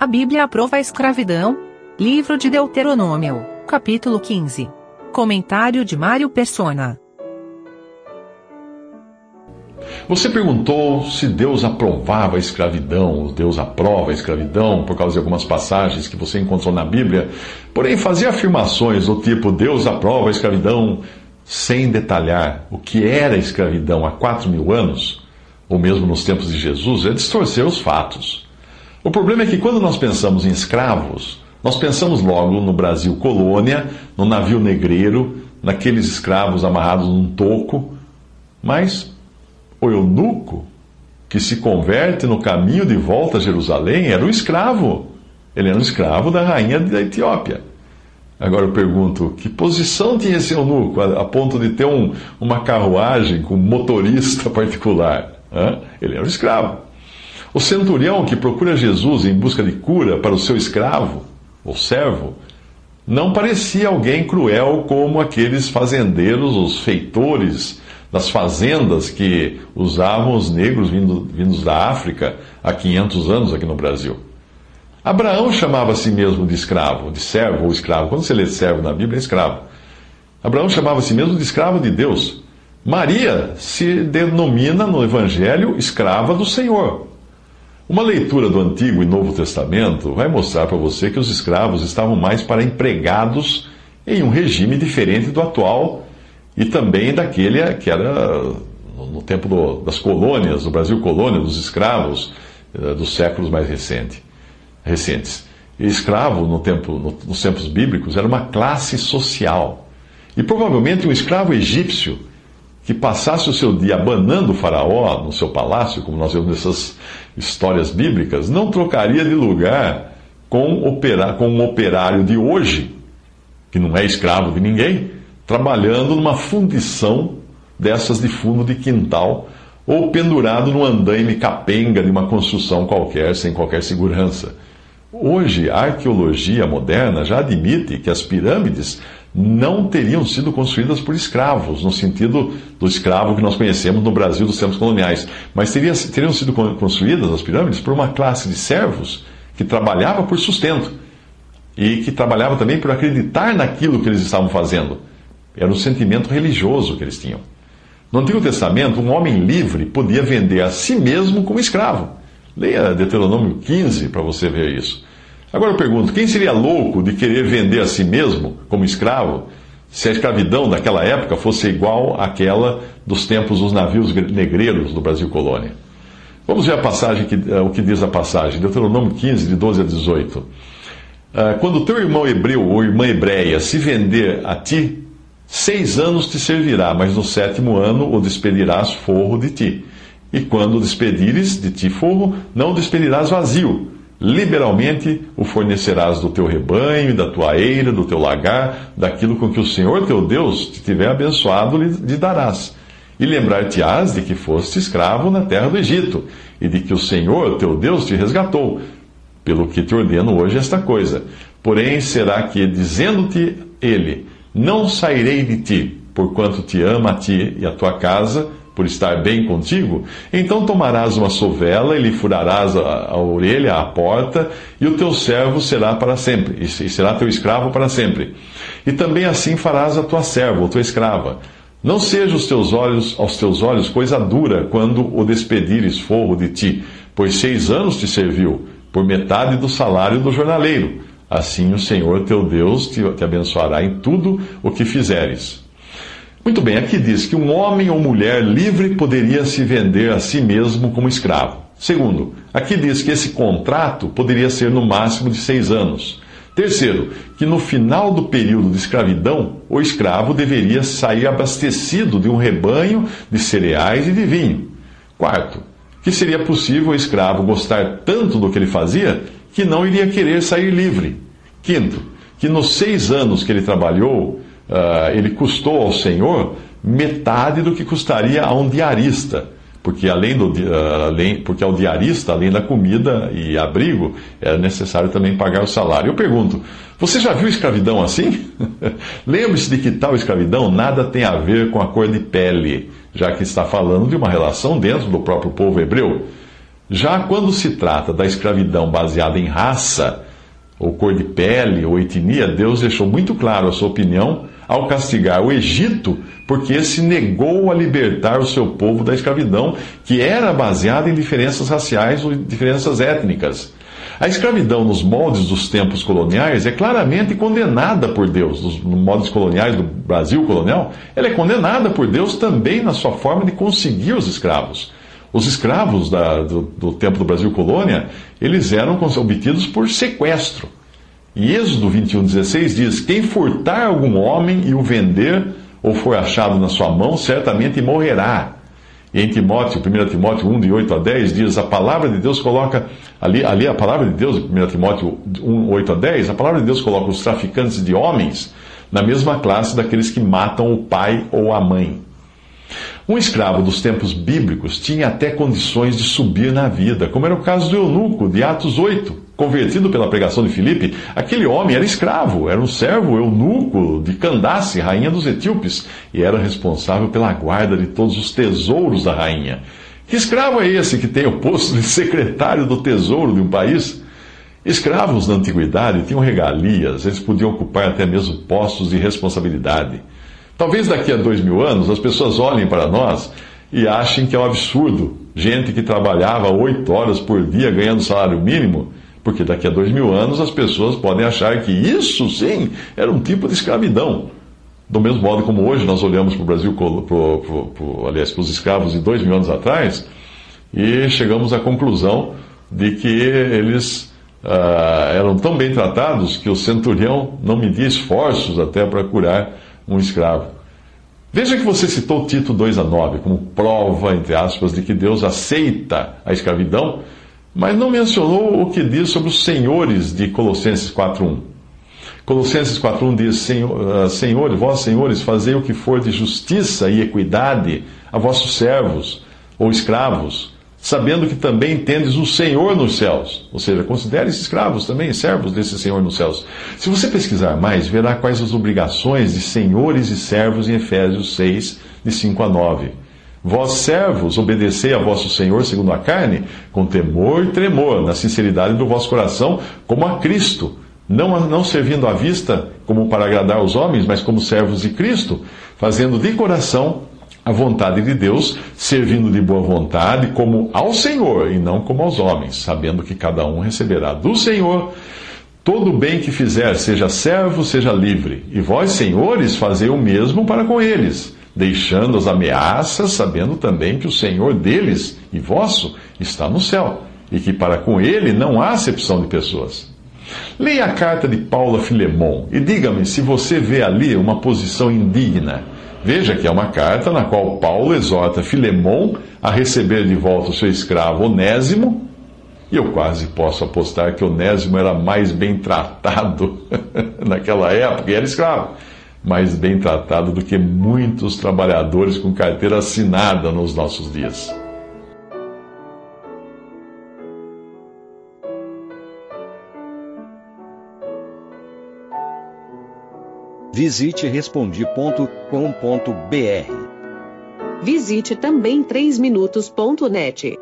A Bíblia aprova a escravidão? Livro de Deuteronômio, capítulo 15. Comentário de Mário Persona. Você perguntou se Deus aprovava a escravidão, Deus aprova a escravidão por causa de algumas passagens que você encontrou na Bíblia, porém fazia afirmações do tipo Deus aprova a escravidão sem detalhar o que era a escravidão há quatro mil anos, ou mesmo nos tempos de Jesus, é distorcer os fatos. O problema é que quando nós pensamos em escravos, nós pensamos logo no Brasil colônia, no navio negreiro, naqueles escravos amarrados num toco, mas o eunuco que se converte no caminho de volta a Jerusalém era um escravo. Ele era um escravo da rainha da Etiópia. Agora eu pergunto, que posição tinha esse eunuco a, a ponto de ter um, uma carruagem com motorista particular? Hã? Ele era um escravo. O centurião que procura Jesus em busca de cura para o seu escravo, ou servo, não parecia alguém cruel como aqueles fazendeiros, os feitores das fazendas que usavam os negros vindo, vindos da África há 500 anos aqui no Brasil. Abraão chamava a si mesmo de escravo, de servo ou escravo. Quando você lê servo na Bíblia, é escravo. Abraão chamava a si mesmo de escravo de Deus. Maria se denomina no Evangelho escrava do Senhor. Uma leitura do Antigo e Novo Testamento vai mostrar para você que os escravos estavam mais para empregados em um regime diferente do atual e também daquele que era no tempo do, das colônias, do Brasil colônia, dos escravos eh, dos séculos mais recente, recentes. Escravo, no tempo, no, nos tempos bíblicos, era uma classe social. E provavelmente um escravo egípcio que passasse o seu dia abanando o faraó no seu palácio, como nós vemos nessas histórias bíblicas, não trocaria de lugar com, operar, com um operário de hoje, que não é escravo de ninguém, trabalhando numa fundição dessas de fundo de quintal, ou pendurado no andaime capenga de uma construção qualquer, sem qualquer segurança. Hoje, a arqueologia moderna já admite que as pirâmides não teriam sido construídas por escravos, no sentido do escravo que nós conhecemos no Brasil dos tempos coloniais, mas teriam, teriam sido construídas as pirâmides por uma classe de servos que trabalhava por sustento e que trabalhava também por acreditar naquilo que eles estavam fazendo. Era um sentimento religioso que eles tinham. No Antigo Testamento, um homem livre podia vender a si mesmo como escravo. Leia Deuteronômio 15 para você ver isso. Agora eu pergunto: quem seria louco de querer vender a si mesmo como escravo se a escravidão daquela época fosse igual àquela dos tempos dos navios negreiros do Brasil colônia? Vamos ver a passagem, que, uh, o que diz a passagem, Deuteronômio 15, de 12 a 18. Uh, eh, quando teu irmão hebreu ou irmã hebreia se vender a ti, seis anos te servirá, mas no sétimo ano o despedirás forro de ti. E quando despedires de ti forro, não o despedirás vazio Liberalmente o fornecerás do teu rebanho da tua eira, do teu lagar, daquilo com que o Senhor teu Deus te tiver abençoado, lhe darás. E lembrar-te-ás de que foste escravo na terra do Egito, e de que o Senhor teu Deus te resgatou, pelo que te ordeno hoje esta coisa. Porém, será que, dizendo-te ele, não sairei de ti, porquanto te ama a ti e a tua casa, por estar bem contigo, então tomarás uma sovela e lhe furarás a, a orelha à porta, e o teu servo será para sempre, e será teu escravo para sempre. E também assim farás a tua serva, a tua escrava. Não seja os teus olhos, aos teus olhos coisa dura quando o despedires forro de ti, pois seis anos te serviu, por metade do salário do jornaleiro. Assim o Senhor teu Deus te, te abençoará em tudo o que fizeres. Muito bem, aqui diz que um homem ou mulher livre poderia se vender a si mesmo como escravo. Segundo, aqui diz que esse contrato poderia ser no máximo de seis anos. Terceiro, que no final do período de escravidão, o escravo deveria sair abastecido de um rebanho de cereais e de vinho. Quarto, que seria possível o escravo gostar tanto do que ele fazia que não iria querer sair livre. Quinto, que nos seis anos que ele trabalhou, uh, ele custou ao Senhor metade do que custaria a um diarista. Porque além do uh, além, porque ao diarista, além da comida e abrigo, era necessário também pagar o salário. Eu pergunto, você já viu escravidão assim? Lembre-se de que tal escravidão nada tem a ver com a cor de pele, já que está falando de uma relação dentro do próprio povo hebreu. Já quando se trata da escravidão baseada em raça, ou cor de pele, ou etnia, Deus deixou muito claro a sua opinião ao castigar o Egito, porque se negou a libertar o seu povo da escravidão, que era baseada em diferenças raciais ou diferenças étnicas. A escravidão nos moldes dos tempos coloniais é claramente condenada por Deus. Nos moldes coloniais do Brasil colonial, ela é condenada por Deus também na sua forma de conseguir os escravos. Os escravos da, do, do tempo do Brasil colônia, eles eram obtidos por sequestro. E Êxodo 21, 16 diz: Quem furtar algum homem e o vender, ou for achado na sua mão, certamente morrerá. E em Timóteo, 1 Timóteo 1, de 8 a 10, diz: A palavra de Deus coloca, ali, ali a palavra de Deus, 1 Timóteo 1, 8 a 10, a palavra de Deus coloca os traficantes de homens na mesma classe daqueles que matam o pai ou a mãe. Um escravo dos tempos bíblicos tinha até condições de subir na vida, como era o caso do eunuco, de Atos 8. Convertido pela pregação de Filipe, aquele homem era escravo, era um servo eunuco de Candace, rainha dos etíopes, e era responsável pela guarda de todos os tesouros da rainha. Que escravo é esse que tem o posto de secretário do tesouro de um país? Escravos na antiguidade tinham regalias, eles podiam ocupar até mesmo postos de responsabilidade. Talvez daqui a dois mil anos as pessoas olhem para nós e achem que é um absurdo gente que trabalhava oito horas por dia ganhando salário mínimo, porque daqui a dois mil anos as pessoas podem achar que isso sim era um tipo de escravidão. Do mesmo modo como hoje nós olhamos para o Brasil, pro, pro, pro, aliás, para os escravos de dois mil anos atrás, e chegamos à conclusão de que eles ah, eram tão bem tratados que o centurião não media esforços até para curar um escravo. Veja que você citou Tito 2 a 9 como prova, entre aspas, de que Deus aceita a escravidão, mas não mencionou o que diz sobre os senhores de Colossenses 4.1. Colossenses 4.1 diz, Senhor, ah, Senhores, vós senhores, fazei o que for de justiça e equidade a vossos servos ou escravos, sabendo que também tendes o Senhor nos céus. Ou seja, considere escravos também, servos desse Senhor nos céus. Se você pesquisar mais, verá quais as obrigações de senhores e servos em Efésios 6, de 5 a 9. Vós, servos, obedecei a vosso Senhor segundo a carne, com temor e tremor, na sinceridade do vosso coração, como a Cristo, não, não servindo à vista como para agradar os homens, mas como servos de Cristo, fazendo de coração a vontade de Deus, servindo de boa vontade, como ao Senhor e não como aos homens, sabendo que cada um receberá do Senhor todo o bem que fizer, seja servo, seja livre. E vós, senhores, fazei o mesmo para com eles, deixando as ameaças, sabendo também que o Senhor deles e vosso está no céu, e que para com ele não há acepção de pessoas. Leia a carta de Paulo a Filemon e diga-me se você vê ali uma posição indigna Veja que é uma carta na qual Paulo exorta Filemon a receber de volta o seu escravo Onésimo, e eu quase posso apostar que Onésimo era mais bem tratado naquela época, e era escravo, mais bem tratado do que muitos trabalhadores com carteira assinada nos nossos dias. Visite respondi.com.br. Visite também 3minutos.net.